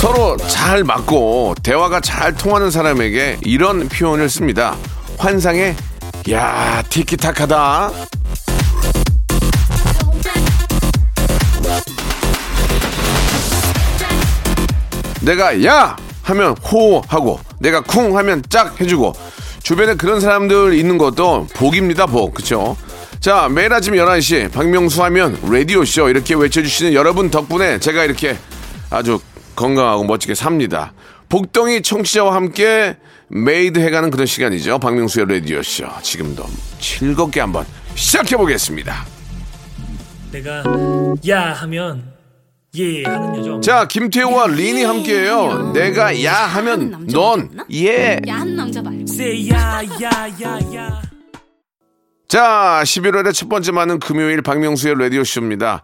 서로 잘 맞고 대화가 잘 통하는 사람에게 이런 표현을 씁니다. 환상의 야 티키타카다. 내가 야 하면 호 하고 내가 쿵 하면 짝 해주고 주변에 그런 사람들 있는 것도 복입니다 복 그쵸 자 매일 아침 11시 박명수 하면 라디오쇼 이렇게 외쳐주시는 여러분 덕분에 제가 이렇게 아주 건강하고 멋지게 삽니다 복덩이 청취자와 함께 made 해가는 그런 시간이죠 박명수의 라디오쇼 지금도 즐겁게 한번 시작해 보겠습니다 내가 야 하면 예 하는 여정. 자 김태우와 린이 함께해요 내가 야 하면 넌 예. 야한 남자 말고 Say 야, 야, 야, 야. 자, 11월의 첫 번째 맞는 금요일 박명수의 라디오쇼입니다.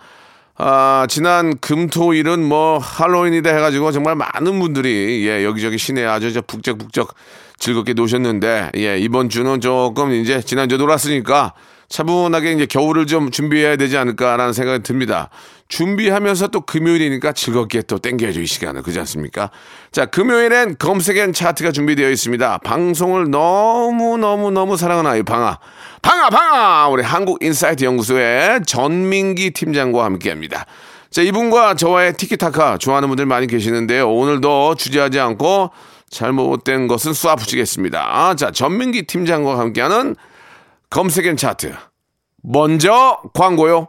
아, 지난 금토일은 뭐 할로윈이다 해가지고 정말 많은 분들이 예, 여기저기 시내 아주 저 북적북적 즐겁게 노셨는데 예, 이번 주는 조금 이제 지난주에 놀았으니까 차분하게 이제 겨울을 좀 준비해야 되지 않을까라는 생각이 듭니다. 준비하면서 또 금요일이니까 즐겁게 또 땡겨야죠, 이 시간을. 그렇지 않습니까? 자, 금요일엔 검색엔 차트가 준비되어 있습니다. 방송을 너무너무너무 사랑하는 아이, 방아. 방아, 방아! 우리 한국 인사이트 연구소의 전민기 팀장과 함께 합니다. 자, 이분과 저와의 티키타카 좋아하는 분들 많이 계시는데요. 오늘도 주저하지 않고 잘못된 것은 쏴 붙이겠습니다. 자, 전민기 팀장과 함께하는 검색 N 차트. 먼저 광고요.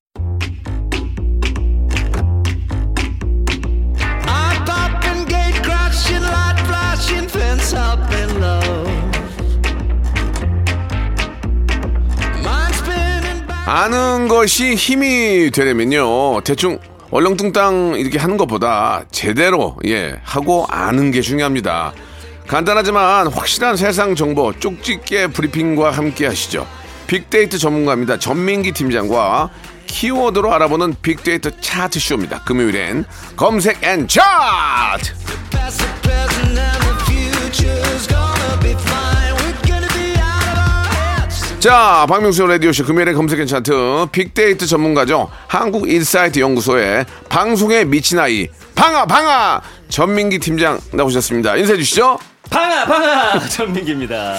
아는 것이 힘이 되려면요. 대충 얼렁뚱땅 이렇게 하는 것보다 제대로 예 하고 아는 게 중요합니다. 간단하지만 확실한 세상 정보 쪽집게 브리핑과 함께 하시죠. 빅데이터 전문가입니다. 전민기 팀장과 키워드로 알아보는 빅데이터 차트 쇼입니다. 금요일엔 검색 N 차트. 자, 박명수 라디오쇼 금요일의 검색 N 차트 빅데이터 전문가죠. 한국 인사이트 연구소의 방송에 미친 아이 방아 방아 전민기 팀장 나오셨습니다. 인사해 주시죠. 방아 방아 전민기입니다.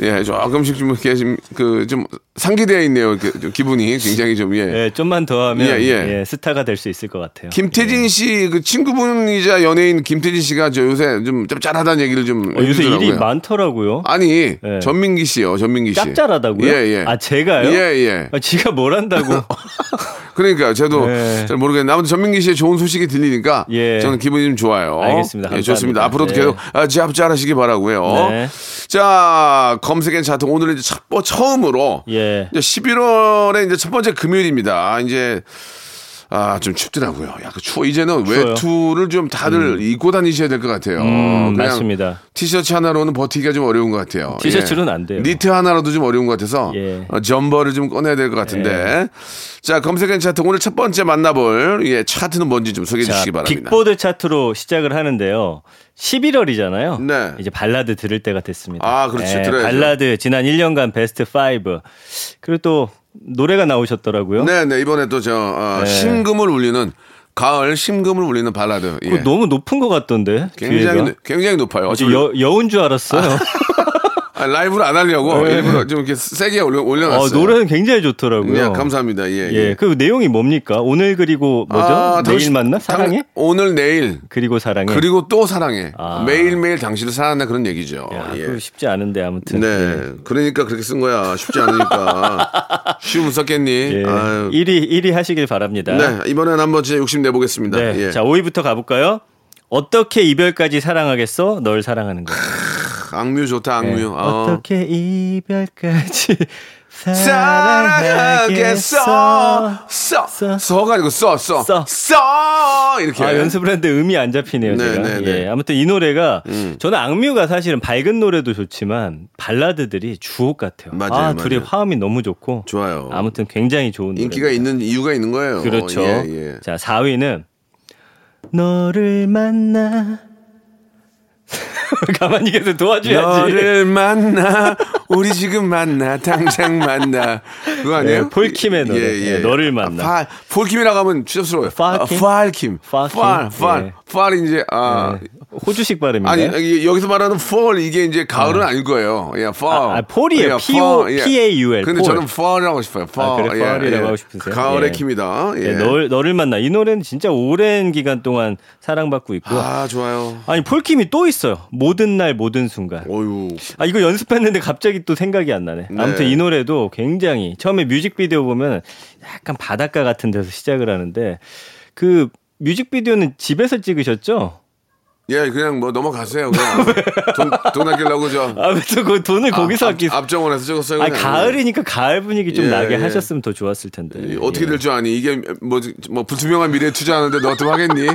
예, 조금씩 좀 이렇게 좀그좀 상기되어 있네요. 이렇게 좀 기분이 굉장히 좀 예. 예, 좀만 더 하면 예, 예. 예, 스타가 될 수 있을 것 같아요. 김태진 씨 그 친구분이자 연예인 김태진 씨가 저 요새 좀 짭짤하다는 얘기를 좀 어, 요새. 일이 많더라고요. 아니 예. 전민기 씨요, 전민기 씨. 짭짤하다고요? 예, 예. 아 제가요? 예, 예. 아, 지가 뭘 한다고? 그러니까 저도 네. 잘 모르겠는데 아무튼 전민기 씨의 좋은 소식이 들리니까 예. 저는 기분이 좀 좋아요. 알겠습니다. 예, 좋습니다. 앞으로도 네. 계속 아, 짭짤하시기 바라고요. 네. 자 검색 N 차트 오늘은 이제 첫, 번- 처음으로 예. 이제 11월에 이제 첫 번째 금요일입니다. 이제 아, 좀 춥더라고요. 약간 추워. 이제는 추워요. 외투를 좀 다들 입고 다니셔야 될 것 같아요. 음, 그냥 맞습니다. 티셔츠 하나로는 버티기가 좀 어려운 것 같아요. 티셔츠는 예. 안 돼요. 니트 하나로도 좀 어려운 것 같아서 예. 어, 점퍼를 좀 꺼내야 될 것 같은데. 자, 검색 N 차트 오늘 첫 번째 만나볼 예, 차트는 뭔지 좀 소개해 자, 주시기 바랍니다. 빅보드 차트로 시작을 하는데요. 11월이잖아요. 네. 이제 발라드 들을 때가 됐습니다. 아, 그렇죠. 들어야죠. 발라드 지난 1년간 베스트 5. 그리고 또 노래가 나오셨더라고요. 네, 네. 이번에 또저 어, 네. 심금을 울리는 가을 심금을 울리는 발라드. 예. 너무 높은 것 같던데. 굉장히 뒤에가. 높- 굉장히 높아요. 어차피 여, 여운 줄 알았어요. 아, 라이브로 안 하려고 일부러 좀 이렇게 세게 올려, 어, 올려놨어요. 노래는 굉장히 좋더라고요. 예, 감사합니다. 예, 예, 그 내용이 뭡니까? 오늘 그리고 뭐죠? 아, 내일 당신- 만나? 당- 사랑해? 오늘 내일 그리고 사랑해. 그리고 또 사랑해. 아. 매일매일 당신을 사랑한다 그런 얘기죠. 야, 예. 쉽지 않은데 아무튼. 네. 그러니까 그렇게 쓴 거야. 쉽지 않으니까. 쉬우면 썼겠니? 예. 아유. 1위 1위 하시길 바랍니다. 네. 이번엔 한번 진짜 욕심 내보겠습니다. 네. 예. 자, 5위부터 가볼까요? 어떻게 이별까지 사랑하겠어? 널 사랑하는 거. 악뮤 좋다, 악뮤. 네. 어. 어떻게 이별까지 사랑하겠어. 사랑하겠어? 써. 써. 써가 아니고 써, 써. 써. 써. 이렇게. 아, 연습을 했는데 음이 안 잡히네요, 네, 제가. 네, 네. 예, 아무튼 이 노래가 음. 저는 악뮤가 사실은 밝은 노래도 좋지만 발라드들이 주옥 같아요. 맞아요, 아, 맞아요. 둘이 화음이 너무 좋고 좋아요. 아무튼 굉장히 좋은 노래. 인기가 있는 이유가 있는 거예요. 그렇죠. 예, 예. 자, 4위는 너를 만나 가만히 계속 도와줘야지. 너를 만나 우리 지금 만나 당장 만나 그거 아니에요? 네, 폴킴의 노래. 네, 너를 만나. 아, 팔, 폴킴이라고 하면 추접스러워요. 팔킴? 아, 팔킴. 팔킴? 팔, 팔, 예. 팔 이제 아 네. 호주식 발음인가요? 아니 여기서 말하는 fall 이게 이제 가을은 아닐 거예요. 예, fall. 아, 아, fall이에요. 예, P-O- fall, 예. P-A-U-L, 근데 fall. 저는 fall이라고 싶어요. fall. 아, 그래, fall이라고 하고 싶으세요? 가을의 예. 킴이다. 예. 네, 널, 너를 만나. 이 노래는 진짜 오랜 기간 동안 사랑받고 있고. 아 좋아요. 아니, 폴킴이 또 있어요. 모든 날, 모든 순간. 어유. 아, 이거 연습했는데 갑자기 또 생각이 안 나네. 네. 아무튼 이 노래도 굉장히 처음에 뮤직비디오 보면 약간 바닷가 같은 데서 시작을 하는데 그 뮤직비디오는 집에서 찍으셨죠? 예, 그냥 뭐 넘어가세요. 그냥 돈, 돈 아끼려고 저 아, 그래서 그 돈을 거기서 아끼 앞, 앞정원에서 찍었어요. 아. 가을이니까 가을 분위기 좀 예, 나게 예. 하셨으면 더 좋았을 텐데. 이 어떻게 예. 될줄 아니? 이게 뭐, 뭐 불투명한 미래에 투자하는데 너 어떻게 하겠니?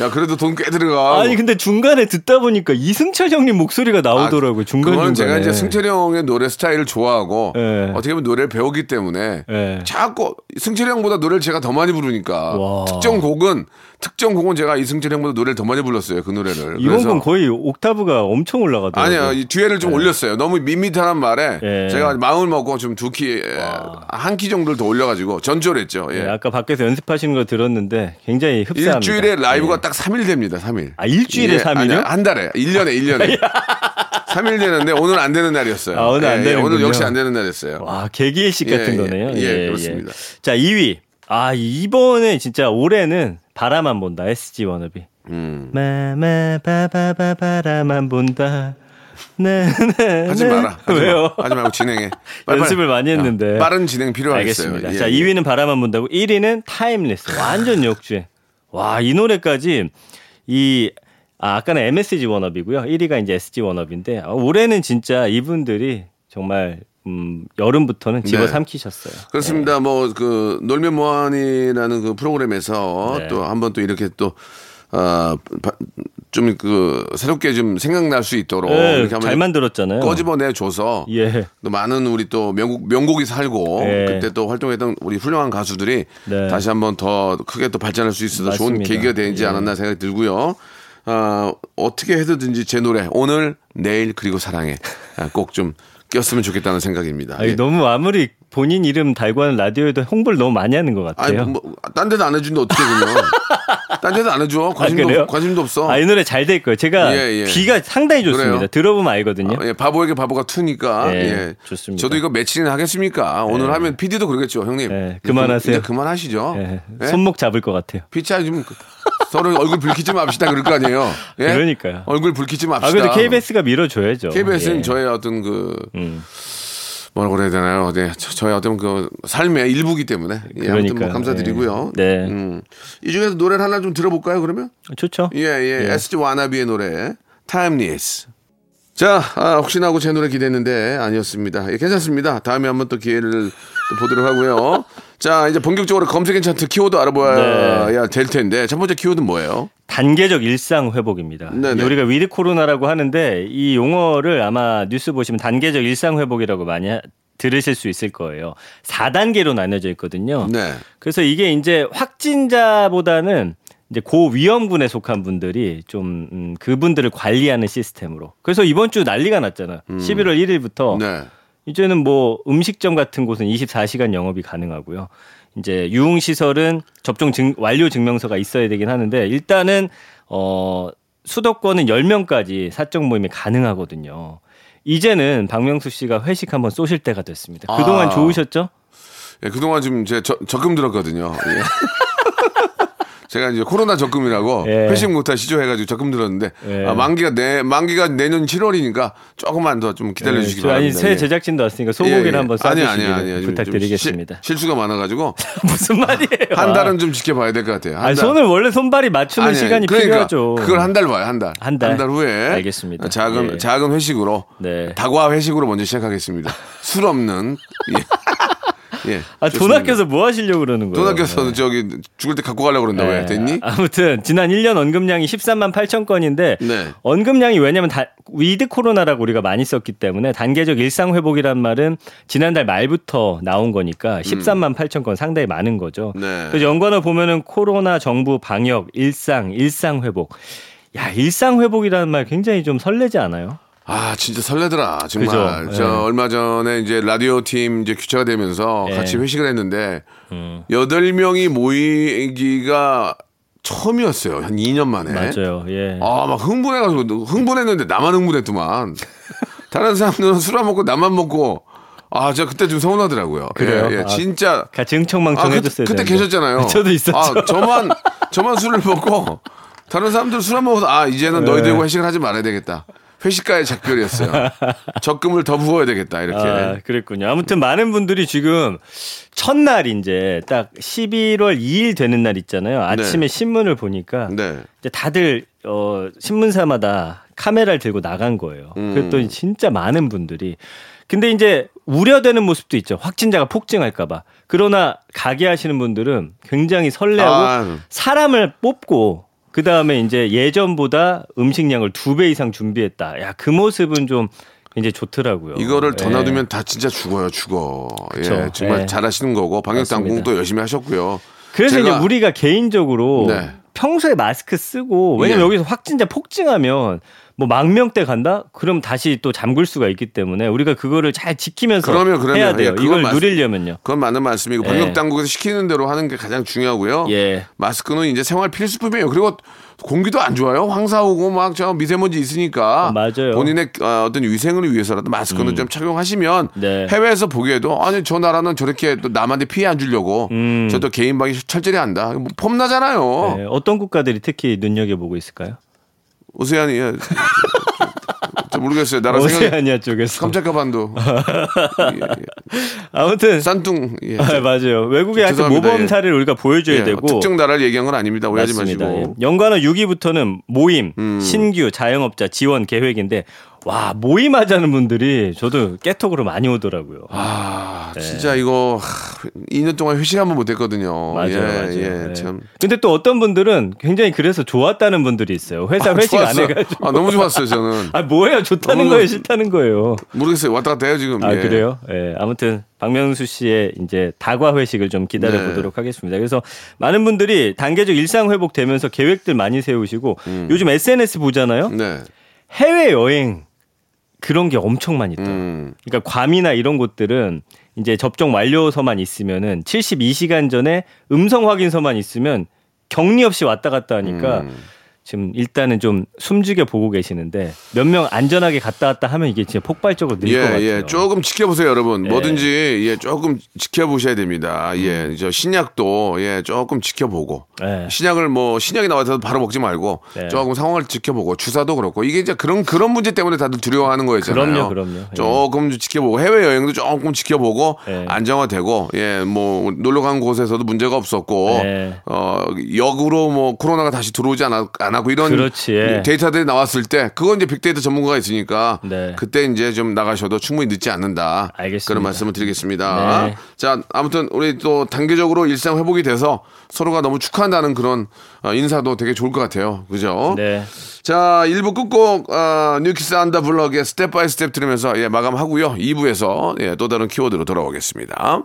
야, 그래도 돈 꽤 들어가. 아니 근데 중간에 듣다 보니까 이승철 형님 목소리가 나오더라고요. 중간 아, 그거는 중간에. 제가 이제 승철이 형의 노래 스타일을 좋아하고 예. 어떻게 보면 노래를 배우기 때문에 예. 자꾸 승철이 형보다 노래를 제가 더 많이 부르니까 와. 특정 곡은 특정 곡은 제가 이승철이 형보다 노래를 더 많이 불렀어요. 그 노래를. 이번 건 거의 옥타브가 엄청 올라가더라고요. 아니야 이 뒤에를 좀 올렸어요. 너무 밋밋하단 말에 예. 제가 마음을 먹고 좀 두 키 한 키 정도를 더 올려가지고 전조했죠. 예. 예, 아까 밖에서 연습하시는 거 들었는데 굉장히 흡사합니다. 일주일에 라이브가 예. 딱 3일 됩니다. 3일. 아, 일주일에 삼 아니, 일이요? 한 달에. 1년에 1년에. 3일 되는데 오늘 안 되는 날이었어요. 아, 오늘 안 예, 예, 오늘 되는군요. 역시 안 되는 날이었어요. 와 개기일식 예, 같은 예. 거네요. 예, 그렇습니다. 자 2위. 아 이번에 진짜 올해는 바라만 본다. SG 워너비. 음. 마마 바바바 바라만 본다. 네, 네, 하지 네. 마라. 하지 왜요? 마. 하지 말고 진행해. 빨리, 연습을. 많이 했는데. 야, 빠른 진행 필요하겠어요. 알겠습니다. 예, 자, 예. 2위는 바라만 본다고 1위는 Timeless. 완전 역주행. 와, 이 노래까지 이 아, 아까는 MSG 워너비고요. 1위가 이제 SG 워너비인데 아, 올해는 진짜 이분들이 정말 음, 여름부터는 집어 네. 삼키셨어요. 그렇습니다. 뭐그 놀면 뭐하니라는 그 프로그램에서 네. 또 한번 또 이렇게 또 아, 좀 그 새롭게 좀 생각날 수 있도록 네, 잘 만들었잖아요. 꺼집어내 줘서 예. 또 많은 우리 또 명곡 명곡이 살고 네. 그때 또 활동했던 우리 훌륭한 가수들이 네. 다시 한번 더 크게 또 발전할 수 있어서 좋은 맞습니다. 계기가 되지 예. 않았나 생각이 들고요. 아, 어떻게 해서든지 제 노래 오늘 내일 그리고 사랑해 아, 꼭좀 꼈으면 좋겠다는 생각입니다. 아니, 예. 너무 아무리 본인 이름 달고 하는 라디오에도 홍보를 너무 많이 하는 것 아니 같아요. 뭐, 딴 데도 안 해주는데 어떻게 그러면 딴 데도 안 해줘 관심도 아, 그래요? 없, 관심도 없어 아, 이 노래 잘 될 거예요. 제가 예, 예. 귀가 상당히 좋습니다. 그래요? 들어보면 알거든요. 아, 예, 바보에게 바보가 투니까 예, 예, 좋습니다. 저도 이거 며칠이나 하겠습니까 오늘 하면 PD도 그러겠죠 형님 예, 이제 그만하세요. 이제 그만하시죠 예, 예? 손목 잡을 것 같아요. 피차 좀 서로 얼굴 붉히지 맙시다 그럴 거 아니에요 예? 그러니까요. 얼굴 붉히지 맙시다 아, 근데 KBS가 밀어줘야죠. KBS는 예. 저의 어떤 그 음. 뭐라고 그래야 되나요? 네, 저- 저의 어떤 그 삶의 일부기 때문에 예, 아무튼 뭐. 감사드리고요. 예. 네. 음, 이 중에서 노래를 하나 좀 들어볼까요? 그러면 좋죠. 예, 예, 예. SG 와나비의 노래 Timeless. 자, 아, 혹시나 하고 제 노래 기대했는데 아니었습니다. 예, 괜찮습니다. 다음에 한번 또 기회를 또 보도록 하고요. 자, 이제 본격적으로 검색 괜찮트 키워드 알아봐야 네. 될 텐데 첫 번째 키워드는 뭐예요? 단계적 일상 회복입니다. 네네. 우리가 with 코로나라고 하는데 이 용어를 아마 뉴스 보시면 단계적 일상 회복이라고 많이 하- 들으실 수 있을 거예요. 4단계로 나뉘어져 있거든요. 네. 그래서 이게 이제 확진자보다는 이제 고위험군에 속한 분들이 좀 음, 그분들을 관리하는 시스템으로. 그래서 이번 주 난리가 났잖아. 11월 1일부터 음. 네. 이제는 뭐 음식점 같은 곳은 24시간 영업이 가능하고요. 이제 유흥 시설은 접종 증, 완료 증명서가 있어야 되긴 하는데 일단은 어 수도권은 10명까지 사적 모임이 가능하거든요. 이제는 박명수 씨가 회식 한번 쏘실 때가 됐습니다. 그동안 아. 좋으셨죠? 예, 그동안 지금 제 저- 적금 들었거든요. 예. 제가 이제 코로나 적금이라고 예. 회식 못할 시조해가지고 적금 들었는데 예. 아, 만기가 내 만기가 내년 7월이니까 조금만 더 좀 기다려 주시기 저 아니 바랍니다. 새 예. 제작진도 왔으니까 소고기를 예, 예. 한번 아니, 아니, 아니, 아니. 좀 부탁드리겠습니다. 실, 실수가 많아가지고 무슨 말이에요? 한 달은 좀 지켜봐야 될 것 같아요. 한 아니, 달. 손을 원래 손발이 맞추는 아니, 시간이 그러니까 필요하죠. 그걸 한 달 봐요, 한 달. 한 달. 후에. 알겠습니다. 작은, 예. 작은 회식으로. 네. 다과 회식으로 먼저 시작하겠습니다. 술 없는. 예. 예. 아, 돈. 아껴서 뭐 하시려고 그러는 거예요? 돈 아껴서 저기 죽을 때 갖고 가려고 그런다고 왜? 네. 됐니? 아무튼 지난 1년 언급량이 13만 8천 건인데 네. 언급량이 왜냐면 다, with 코로나라고 우리가 많이 썼기 때문에 단계적 일상 회복이란 말은 지난달 말부터 나온 거니까 13만 8천 건 상당히 많은 거죠. 음. 네. 그래서 연관어 보면은 코로나 정부 방역 일상 일상 회복. 야 일상 회복이라는 말 굉장히 좀 설레지 않아요? 아, 진짜 설레더라. 정말. 그죠? 저 예. 얼마 전에 이제 라디오 팀 이제 교체가 되면서 예. 같이 회식을 했는데 음. 여덟 명이 모이기가 처음이었어요. 한 2년 만에. 맞아요. 예. 아, 막 흥분해가지고, 흥분했는데 나만 흥분했더만. 다른 사람들은 술 안 먹고 나만 먹고, 아, 제가 그때 좀 서운하더라고요. 그래요? 예, 예, 아, 진짜. 같이 흥청망청 아, 그, 그때 되는데. 계셨잖아요. 저도 있었죠. 아, 저만, 저만 술을 먹고, 다른 사람들 술 안 먹어서, 아, 이제는 네. 너희들과 회식을 하지 말아야 되겠다. 회식가의 작별이었어요. 적금을 더 부어야 되겠다, 이렇게. 아, 그랬군요. 아무튼 많은 분들이 지금 첫날 이제 딱 11월 2일 되는 날 있잖아요. 아침에 신문을 보니까 네. 이제 다들 어 신문사마다 카메라를 들고 나간 거예요. 음. 그랬더니 진짜 많은 분들이 근데 이제 우려되는 모습도 있죠. 확진자가 폭증할까봐. 그러나 가게 하시는 분들은 굉장히 설레하고 아. 사람을 뽑고 그 다음에 이제 예전보다 음식량을 두 배 이상 준비했다. 야 그 모습은 좀 굉장히 좋더라고요. 이거를 더 예. 놔두면 다 진짜 죽어요, 죽어. 그쵸. 예, 정말 예. 잘하시는 거고, 방역 당국 맞습니다. 도 열심히 하셨고요. 그래서 제가- 이제 우리가 개인적으로 네. 평소에 마스크 쓰고 왜냐면 예. 여기서 확진자 폭증하면 뭐 망명대 간다? 그럼 다시 또 잠글 수가 있기 때문에 우리가 그거를 잘 지키면서 그러면, 그러면. 해야 돼요. 예, 이걸 맞- 누리려면요. 그건 맞는 말씀이고 예. 방역 당국에서 시키는 대로 하는 게 가장 중요하고요. 예. 마스크는 이제 생활 필수품이에요. 그리고 공기도 안 좋아요. 황사 오고 막 저 미세먼지 있으니까 어, 맞아요. 음. 본인의 어, 어떤 위생을 위해서라도 마스크는 좀 착용하시면 네. 해외에서 보기에도 아니 저 나라는 저렇게 또 남한테 피해 안 주려고 음. 저도 개인 방역 철저히 한다. 뭐 폼나잖아요. 네, 어떤 국가들이 특히 눈여겨 보고 있을까요? 오세아니 예. 저 모르겠어요. 나라 생각 쪽에서. 깜짝가반도 예, 예. 아무튼 싼뚱 예. 아, 맞아요. 외국의 하여튼 죄송합니다. 모범 예. 사례를 우리가 보여줘야 예, 되고 특정 나라를 얘기한 건 아닙니다. 오해하지. 마시고. 예. 연관어 6위부터는 모임, 음. 신규 자영업자 지원 계획인데 와 모임하자는 분들이 저도 깨톡으로 많이 오더라고요. 아, 진짜 이거 하, 2년 동안 회식 한번 못 했거든요. 맞아요, 예, 맞아요. 예, 예. 참. 근데 또 어떤 분들은 굉장히 그래서 좋았다는 분들이 있어요. 회사 아, 회식 좋았어. 안 해가지고. 아, 너무 좋았어요, 저는. 아 뭐예요? 좋다는 거예요? 싫다는 거예요? 모르겠어요. 왔다 갔다 해요, 지금. 아 예. 그래요? 예. 아무튼 박명수 씨의 이제 다과 회식을 좀 기다려 네. 보도록 하겠습니다. 그래서 많은 분들이 단계적 일상 회복되면서 계획들 많이 세우시고 요즘 SNS 보잖아요. 네. 해외 여행 그런 게 엄청 많이 떠요. 음. 그러니까 괌이나 이런 곳들은 이제 접종 완료서만 있으면은 72시간 전에 음성 확인서만 있으면 격리 없이 왔다 갔다 하니까 음. 지금 일단은 좀 숨죽여 보고 계시는데 몇 명 안전하게 갔다 왔다 하면 이게 진짜 폭발적으로 늘것 예, 같아요. 예. 조금 지켜보세요, 여러분. 예. 뭐든지, 예, 조금 지켜보셔야 됩니다. 예, 저 신약도, 예, 조금 지켜보고. 예. 신약을 뭐, 신약이 나와서 바로 먹지 말고, 네. 조금 상황을 지켜보고, 주사도 그렇고, 이게 이제 그런, 그런 문제 때문에 다들 두려워하는 거였잖아요. 그럼요, 그럼요. 예. 조금 지켜보고, 해외 여행도 조금 지켜보고, 예. 안정화되고, 예, 뭐, 놀러 간 곳에서도 문제가 없었고, 예. 어, 역으로 뭐, 코로나가 다시 들어오지 않, 안 하고 이런 그렇지, 예. 데이터들이 나왔을 때, 그건 이제 빅데이터 전문가가 있으니까, 네. 그때 이제 좀 나가셔도 충분히 늦지 않는다. 알겠습니다. 그런 말씀을 드리겠습니다. 네. 자, 아무튼 우리 또 단계적으로 일상 회복이 돼서 서로가 너무 축하한다는 그런 어, 인사도 되게 좋을 것 같아요. 그죠? 네. 자, 1부 끝곡 어, New Kids on the Block의 Step by Step 들으면서 예, 마감하고요. 2부에서 예, 또 다른 키워드로 돌아오겠습니다.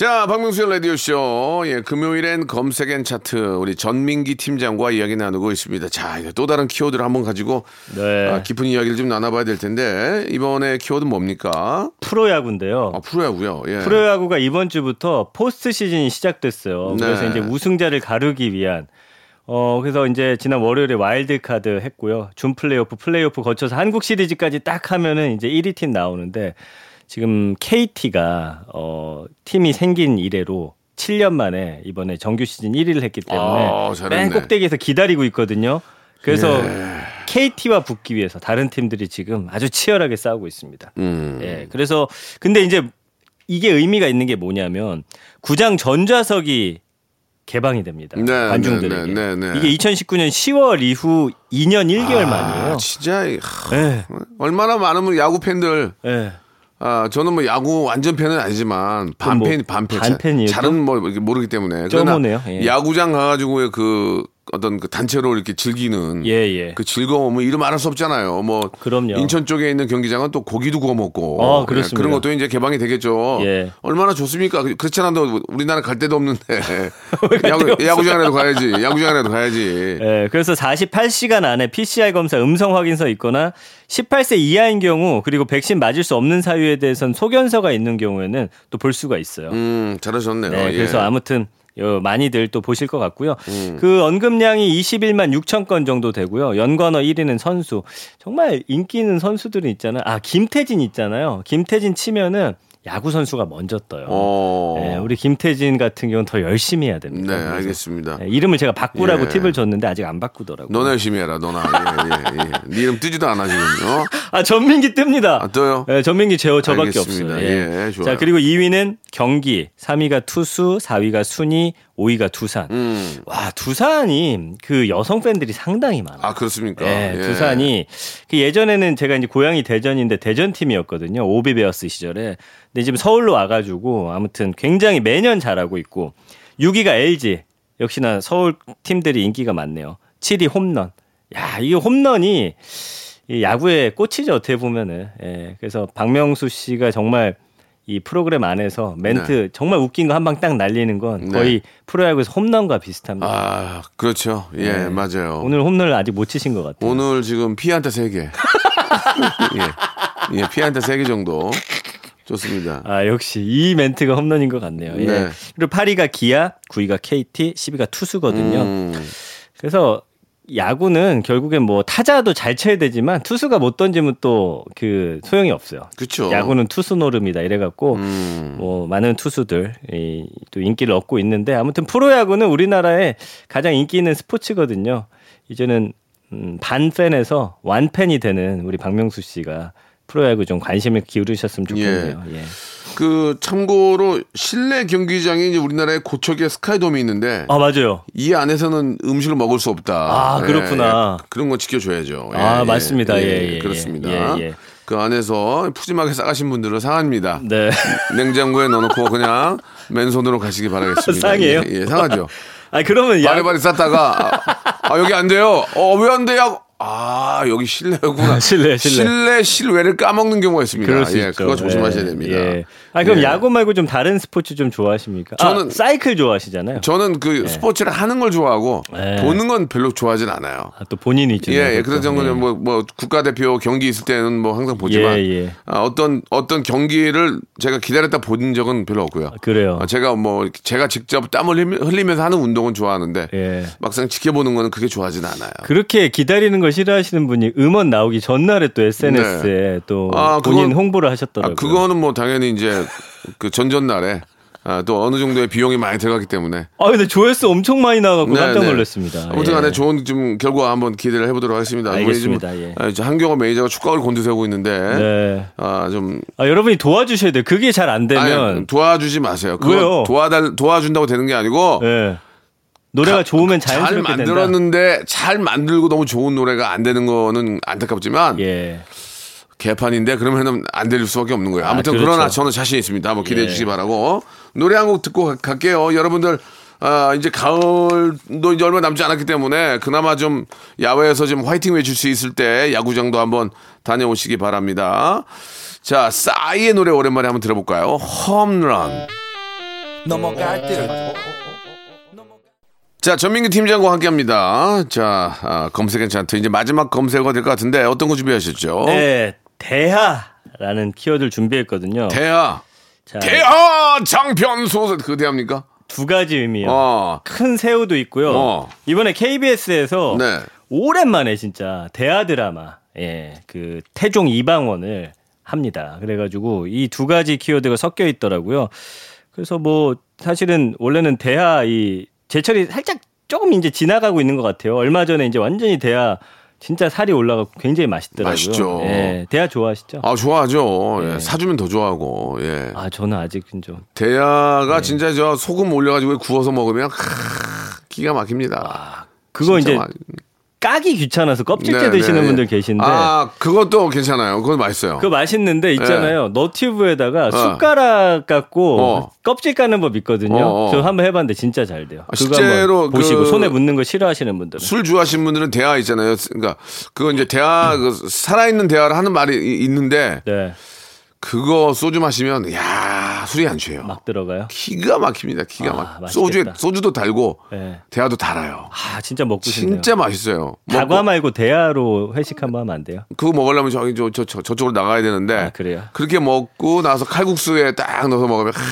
자, 박명수의 라디오쇼. 예, 금요일엔 검색엔 차트. 우리 전민기 팀장과 이야기 나누고 있습니다. 자, 이제 또 다른 키워드를 한번 가지고 네. 아, 깊은 이야기를 좀 나눠봐야 될 텐데, 이번에 키워드 뭡니까? 프로야구인데요. 아, 프로야구요. 예. 프로야구가 이번 주부터 포스트 시즌이 시작됐어요. 네. 그래서 이제 우승자를 가르기 위한 어 그래서 이제 지난 월요일에 와일드 카드 했고요. 준 플레이오프, 플레이오프 거쳐서 한국 시리즈까지 딱 하면은 이제 1위 팀 나오는데 지금 KT가 어 팀이 생긴 이래로 7년 만에 이번에 정규 시즌 1위를 했기 때문에 아. 맨 꼭대기에서 기다리고 있거든요. 그래서 KT와 붙기 위해서 다른 팀들이 지금 아주 치열하게 싸우고 있습니다. 음. 예. 그래서 근데 이제 이게 의미가 있는 게 뭐냐면 구장 전좌석이 개방이 됩니다. 네, 관중들에게. 네, 네, 네. 이게 2019년 10월 이후 2년 1개월 만이에요. 아, 진짜, 이- 하, 예. 얼마나 많으면 야구 팬들, 예. 아, 저는 뭐 야구 완전 팬은 아니지만 그럼 뭐 반팬, 반팬. 반팬이에요, 잘은 뭐 모르기 때문에. 그러나 쩌모네요, 예. 야구장 가가지고 그 어떤 그 단체로 이렇게 즐기는 예, 예. 그 즐거움은 이름 말할 수 없잖아요. 뭐 그럼요. 인천 쪽에 있는 경기장은 또 고기도 구워 먹고 어, 예, 그렇습니다. 그런 것도 이제 개방이 되겠죠. 예. 얼마나 좋습니까? 그- 그렇지 않아도 우리나라 갈 데도 없는데 야구, 야구장이라도 가야지. 야구장이라도 가야지. 예, 그래서 48시간 안에 PCR 검사 음성 확인서 있거나 18세 이하인 경우 그리고 백신 맞을 수 없는 사유에 대해서는 소견서가 있는 경우에는 또 볼 수가 있어요. 음, 잘하셨네요. 네, 예. 그래서 아무튼 어, 많이들 또 보실 것 같고요. 음. 그 언급량이 21만 6천 건 정도 되고요. 연관어 1위는 선수. 정말 인기 있는 선수들이 있잖아요. 아 김태진 있잖아요. 김태진 치면은 야구 선수가 먼저 떠요. 어. 네, 우리 김태진 같은 경우는 더 열심히 해야 됩니다. 네, 알겠습니다. 네, 이름을 제가 바꾸라고 예. 팁을 줬는데 아직 안 바꾸더라고요. 너나 열심히 해라, 너나. 예, 예, 예. 네 이름 뜨지도 않아, 지금. 어? 아 전민기 뜹니다. 아, 떠요? 네, 전민기 저 저밖에 알겠습니다. 없어요. 예, 좋아요. 자 그리고 2위는 경기, 3위가 투수, 4위가 순위, 5위가 두산. 음. 와 두산이 그 여성 팬들이 상당히 많아요. 아, 그렇습니까? 예, 예. 두산이 그 예전에는 제가 이제 고향이 대전인데 대전 팀이었거든요. 오비베어스 시절에. 근데 지금 서울로 와가지고 아무튼 굉장히 매년 잘하고 있고 6위가 LG 역시나 서울 팀들이 인기가 많네요. 7위 홈런. 야 이게 홈런이 이 야구의 꽃이죠 어떻게 보면은. 예, 그래서 박명수 씨가 정말 이 프로그램 안에서 멘트 정말 웃긴 거 한 방 딱 날리는 건 네. 거의 프로야구에서 홈런과 비슷합니다. 아, 그렇죠. 예, 네. 맞아요. 오늘 홈런을 아직 못 치신 것 같아요. 오늘 지금 피한테 세 개. 예. 예, 피한테 세 개 정도. 좋습니다. 아 역시 이 멘트가 홈런인 것 같네요. 예. 네. 그리고 8위가 기아, 9위가 KT, 10위가 투수거든요. 음, 그래서 야구는 결국엔 뭐 타자도 잘 쳐야 되지만 투수가 못 던지면 또 그 소용이 없어요. 그쵸. 야구는 투수 노름이다 이래갖고 음. 뭐 많은 투수들 이, 또 인기를 얻고 있는데 아무튼 프로야구는 우리나라에 가장 인기 있는 스포츠거든요. 이제는 음, 반팬에서 완팬이 되는 우리 박명수 씨가 프로야구 좀 관심을 기울이셨으면 좋겠네요. 예. 그 참고로 실내 경기장이 이제 우리나라에 고척에 스카이돔이 있는데 아 맞아요. 이 안에서는 음식을 먹을 수 없다. 아, 그렇구나. 예, 그런 거 지켜줘야죠. 아, 맞습니다. 예, 예, 그렇습니다. 예, 예. 그 안에서 푸짐하게 싸가신 분들은 상합니다. 네. 냉장고에 넣어놓고 그냥 맨손으로 가시기 바라겠습니다. 상해요? 예, 예, 상하죠. 아 그러면 야, 바리바리 쌌다가 아, 아, 여기 안 돼요. 어 왜 안 돼요? 아 여기 실내구나. 실내, 실내. 실내 실외를 까먹는 경우가 있습니다. 그럴 수 예, 있죠. 그거 조심하셔야 예, 됩니다. 예. 아 그럼 예. 야구 말고 좀 다른 스포츠 좀 좋아하십니까? 저는- 아, 사이클 좋아하시잖아요. 저는 그 스포츠를 하는 걸 좋아하고 예. 보는 건 별로 좋아하진 않아요. 아, 또 본인이 있죠. 예, 예. 그래서 저는 뭐, 뭐, 국가대표 경기 있을 때는 뭐 항상 보지만, 예, 예. 아, 어떤, 어떤 경기를 제가 기다렸다 본 적은 별로 없고요. 그래요. 아, 제가 뭐, 제가 직접 땀을 흘리면서 하는 운동은 좋아하는데, 예. 막상 지켜보는 거는 그게 좋아하진 않아요. 그렇게 기다리는 걸 싫어하시는 분이 음원 나오기 전날에 또 SNS에 또 아, 본인 그건- 홍보를 아, 하셨더라고요. 그거는 뭐 당연히 이제 그 전전날에 아, 또 어느 정도의 비용이 많이 들어가기 때문에. 아 근데 조회수 엄청 많이 나가고 네, 깜짝 네. 놀랐습니다. 아무튼 간에 예. 좋은 좀 결과 한번 기대를 해보도록 하겠습니다. 알겠습니다. 우리 예. 아, 저 한경호 매니저가 촉각을 곤두세우고 있는데, 네. 아, 좀 아, 여러분이 도와주셔야 돼요. 그게 잘 안 되면 아니, 도와주지 마세요. 그거 왜요? 도와달 도와준다고 되는 게 아니고 예. 노래가 가- 좋으면 잘 자연스럽게 된다. 만들었는데 잘 만들고 너무 좋은 노래가 안 되는 거는 안타깝지만 예. 개판인데 그러면은 안 될 수밖에 없는 거예요. 아무튼 그렇죠. 그러나 저는 자신 있습니다. 한번 기대해 예. 주시기 바라고 노래 한 곡 듣고 가- 갈게요. 여러분들 아, 이제 가을도 이제 얼마 남지 않았기 때문에 그나마 좀 야외에서 좀 화이팅 외칠 수 있을 때 야구장도 한번 다녀오시기 바랍니다. 자, 싸이의 노래 오랜만에 한번 들어볼까요? 홈런. 넘어갈 듯 자, 전민기 팀장과 함께 합니다. 자, 아, 검색엔 차트. 이제 마지막 검색어가 될 것 같은데 어떤 거 준비하셨죠? 네, 대하라는 키워드를 준비했거든요. 대하. 자, 대하 장편 소설. 그 대합니까? 두 가지 의미요. 어. 큰 새우도 있고요. 어. 이번에 KBS에서 네. 오랜만에 진짜 대하 드라마, 예, 그 태종 이방원을 합니다. 그래가지고 이 두 가지 키워드가 섞여 있더라고요. 그래서 뭐 사실은 원래는 대하 이 제철이 살짝 조금 이제 지나가고 있는 것 같아요. 얼마 전에 이제 완전히 대하 진짜 살이 올라가고 굉장히 맛있더라고요. 맛있죠. 예, 대하 좋아하시죠? 아, 좋아하죠. 예, 네. 사주면 더 좋아하고, 예. 아 저는 아직은 좀 대하가 네. 진짜 저 소금 올려가지고 구워서 먹으면 크, 기가 막힙니다. 그거 진짜 이제 맛- 까기 귀찮아서 껍질째 네, 드시는 네, 분들 네. 계신데 아, 그것도 괜찮아요. 그건 맛있어요. 그거 맛있는데 있잖아요. 너튜브에다가 숟가락 갖고 네. 어. 껍질 까는 법 있거든요. 어, 어. 저 한번 해봤는데 진짜 잘 돼요. 아, 실제로 한번 보시고 그- 손에 묻는 거 싫어하시는 분들은 술 좋아하시는 분들은 대하 있잖아요. 그러니까 그거 이제 대하 그 살아있는 대하를 하는 말이 이- 있는데 네, 그거 소주 마시면 야 술이 안 취해요. 막 들어가요. 기가 막힙니다. 기가 아, 막. 소주에 소주도 달고 네. 대하도 달아요. 아 진짜 먹고 싶네요. 진짜 맛있어요. 다과 말고 대하로 회식 한번 하면 안 돼요? 그거 먹으려면 저기 저, 저, 저, 저쪽으로 나가야 되는데 아, 그래요? 그렇게 먹고 나서 칼국수에 딱 넣어서 먹으면 하,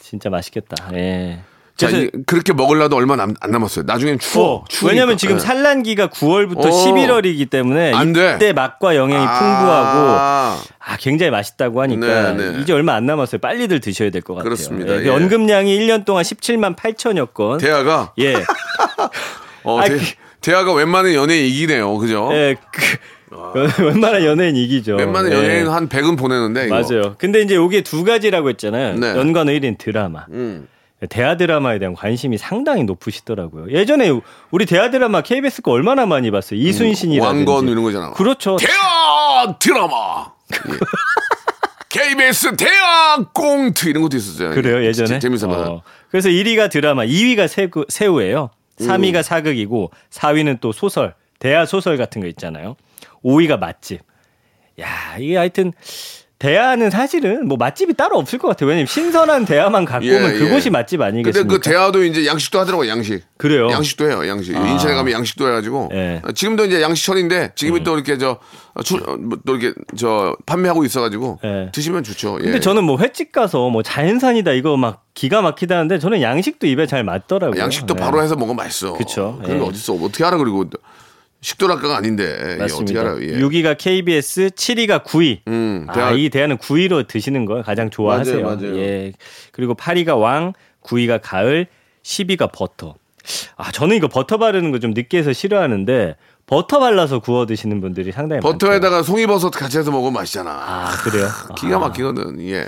진짜 맛있겠다. 예. 자, 이- 그렇게 먹으려도 얼마 남, 안 남았어요. 나중엔 추워. 어, 추우니까. 왜냐면 지금 예. 산란기가 9월부터 어. 11월이기 때문에. 이때 맛과 영양이 아. 풍부하고 아, 굉장히 맛있다고 하니까 네, 네. 이제 얼마 안 남았어요. 빨리들 드셔야 될 것 같아요. 그렇습니다. 예, 그 예. 언급량이 1년 동안 17만 8천여 건. 대하가 예. 어, 아, 대, 그- 대하가 웬만한 연예인 이기네요. 그죠? 예. 그, 웬만한 연예인 이기죠. 웬만한 예. 연예인 한 100은 보내는데 이거. 맞아요. 근데 이제 요게 두 가지라고 했잖아요. 네. 연관 의뢰인 드라마. 음. 대하 드라마에 대한 관심이 상당히 높으시더라고요. 예전에 우리 대하 드라마 KBS 거 얼마나 많이 봤어요. 이순신이라든지. 음, 왕건 이런 거잖아. 그렇죠. 대하 드라마. 예. KBS 대하 꽁트 이런 것도 있었어요. 그래요 예, 예전에. 재밌어 봐. 어. 그래서 1위가 드라마, 2위가 새우, 새우예요. 3위가 사극이고 4위는 또 소설, 대하 소설 같은 거 있잖아요. 5위가 맛집. 야 이게 하여튼 대하는 사실은 뭐 맛집이 따로 없을 것 같아요. 왜냐면 신선한 대하만 갖고 예, 오면 예. 그곳이 맛집 근데 아니겠습니까? 그 대하도 이제 양식도 하더라고 양식. 그래요? 양식도 해요 양식. 인천에 가면 양식도 해가지고. 예. 음. 어, 지금도 이제 양식철인데 지금이 또 이렇게 저 어, 출, 어, 뭐또 이렇게 저 판매하고 있어가지고 예. 드시면 좋죠. 근데 예. 저는 뭐 횟집 가서 뭐 자연산이다 이거 막 기가 막히다는데 저는 양식도 입에 잘 맞더라고요. 양식도 네. 바로 해서 먹으면 맛있어. 그쵸. 그런 게 예. 어딨어. 어떻게 알아 그리고 식도락가가 아닌데 예, 어떻게 맞습니다. 알아요? 예. 6위가 KBS, 7위가 9위. 음, 아, 대하- 이 대하는 9위로 드시는 걸 가장 좋아하세요. 맞아요, 맞아요. 예. 그리고 8위가 왕, 9위가 가을, 10위가 버터. 아, 저는 이거 버터 바르는 거좀 느끼해서 싫어하는데 버터 발라서 구워 드시는 분들이 상당히 많아요. 버터에다가 송이버섯 같이 해서 먹으면 맛있잖아. 아, 그래요? 기가 막히거든. 예.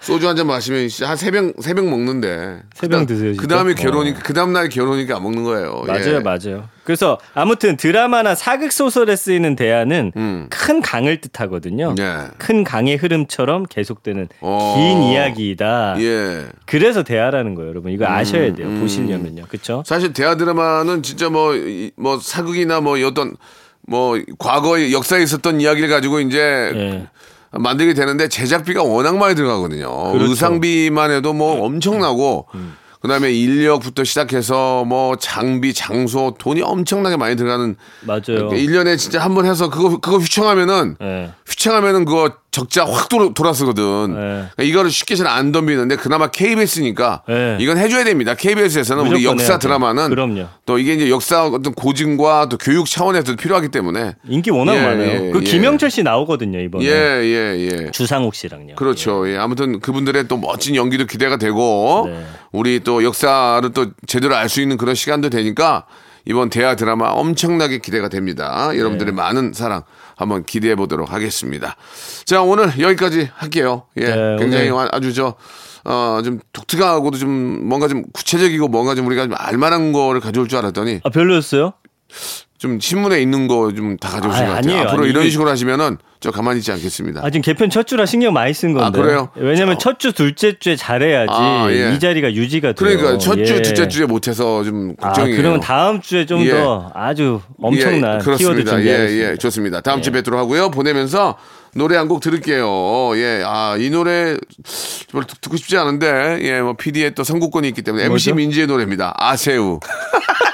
소주 한 잔 마시면 한 세 병 세 병 먹는데. 세 병 드세요? 그 다음에 어. 결혼이니까 그 다음 날 결혼이니까 안 먹는 거예요. 맞아요, 예. 맞아요. 그래서 아무튼 드라마나 사극 소설에 쓰이는 대하는 음. 큰 강을 뜻하거든요. 예. 큰 강의 흐름처럼 계속되는 어. 긴 이야기이다. 예. 그래서 대하라는 거예요, 여러분. 이거 아셔야 돼요. 음. 보시려면요. 그렇죠? 사실 대하 드라마는 진짜 뭐, 이- 뭐 사극이나 뭐 어떤 뭐 과거의 역사에 있었던 이야기를 가지고 이제 예. 만들게 되는데 제작비가 워낙 많이 들어가거든요. 그렇죠. 음. 의상비만 해도 뭐 엄청나고 그다음에 인력부터 시작해서 뭐 장비, 장소 돈이 엄청나게 많이 들어가는 맞아요. 1년에 진짜 한 번 해서 그거 그거 휘청하면은 예. 휘청하면은 그거 적자 확 돌아, 돌아서거든. 네. 그러니까 이거를 쉽게 잘 안 덤비는데 그나마 KBS니까 네. 이건 해줘야 됩니다. KBS에서는 우리 역사 해야죠. 드라마는 그럼요. 또 이게 이제 역사 어떤 고증과 또 교육 차원에서 필요하기 때문에 인기 워낙 예, 많아요. 예, 그 예. 김영철 씨 나오거든요, 이번에. 예, 예, 예. 주상욱 씨랑요. 그렇죠. 예. 아무튼 그분들의 또 멋진 연기도 기대가 되고 네. 우리 또 역사를 또 제대로 알 수 있는 그런 시간도 되니까 이번 대하 드라마 엄청나게 기대가 됩니다. 여러분들의 네. 많은 사랑 한번 기대해 보도록 하겠습니다. 자, 오늘 여기까지 할게요. 예. 네, 굉장히 오늘- 아주 저 어, 좀 독특하고도 좀 뭔가 좀 구체적이고 뭔가 좀 우리가 좀 알만한 거를 가져올 줄 알았더니 아, 별로였어요? 좀 신문에 있는 거 좀 다 가져오신 아, 것 같아요. 아니에요. 앞으로 아니, 이런 이게- 식으로 하시면은 저 가만히 있지 않겠습니다. 아, 지금 개편 첫 주라 신경 많이 쓴 건데. 아, 그래요? 왜냐면 첫 주, 둘째 주에 잘해야지 아, 예. 이 자리가 유지가 돼요. 그러니까 첫 주, 예. 둘째 주에 못해서 좀 아, 걱정이에요. 그러면 다음 주에 좀 예. 더 아주 엄청난 예, 키워드. 준비하겠습니다. 예, 예, 좋습니다. 다음 주에 뵙도록 하고요. 보내면서 노래 한 곡 들을게요. 예, 아, 이 노래 듣- 듣고 싶지 않은데, 예, 뭐, PD의 또 선곡권이 있기 때문에 MC 뭐죠? 민지의 노래입니다. 아세우.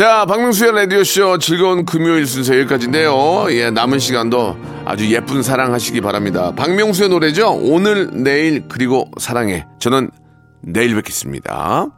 자, 박명수의 라디오쇼 즐거운 금요일 순서 여기까지인데요. 예, 남은 시간도 아주 예쁜 사랑하시기 바랍니다. 박명수의 노래죠? 오늘, 내일, 그리고 사랑해. 저는 내일 뵙겠습니다.